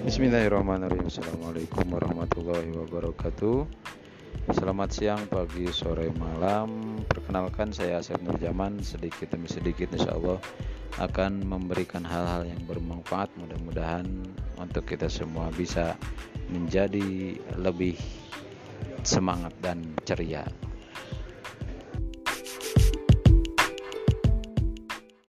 Bismillahirrahmanirrahim. Assalamualaikum warahmatullahi wabarakatuh. Selamat siang, pagi, sore, malam. Perkenalkan saya Asep Nurjaman. Sedikit demi sedikit insya Allah Akan memberikan hal-hal yang bermanfaat. Mudah-mudahan untuk kita semua bisa menjadi lebih semangat dan ceria.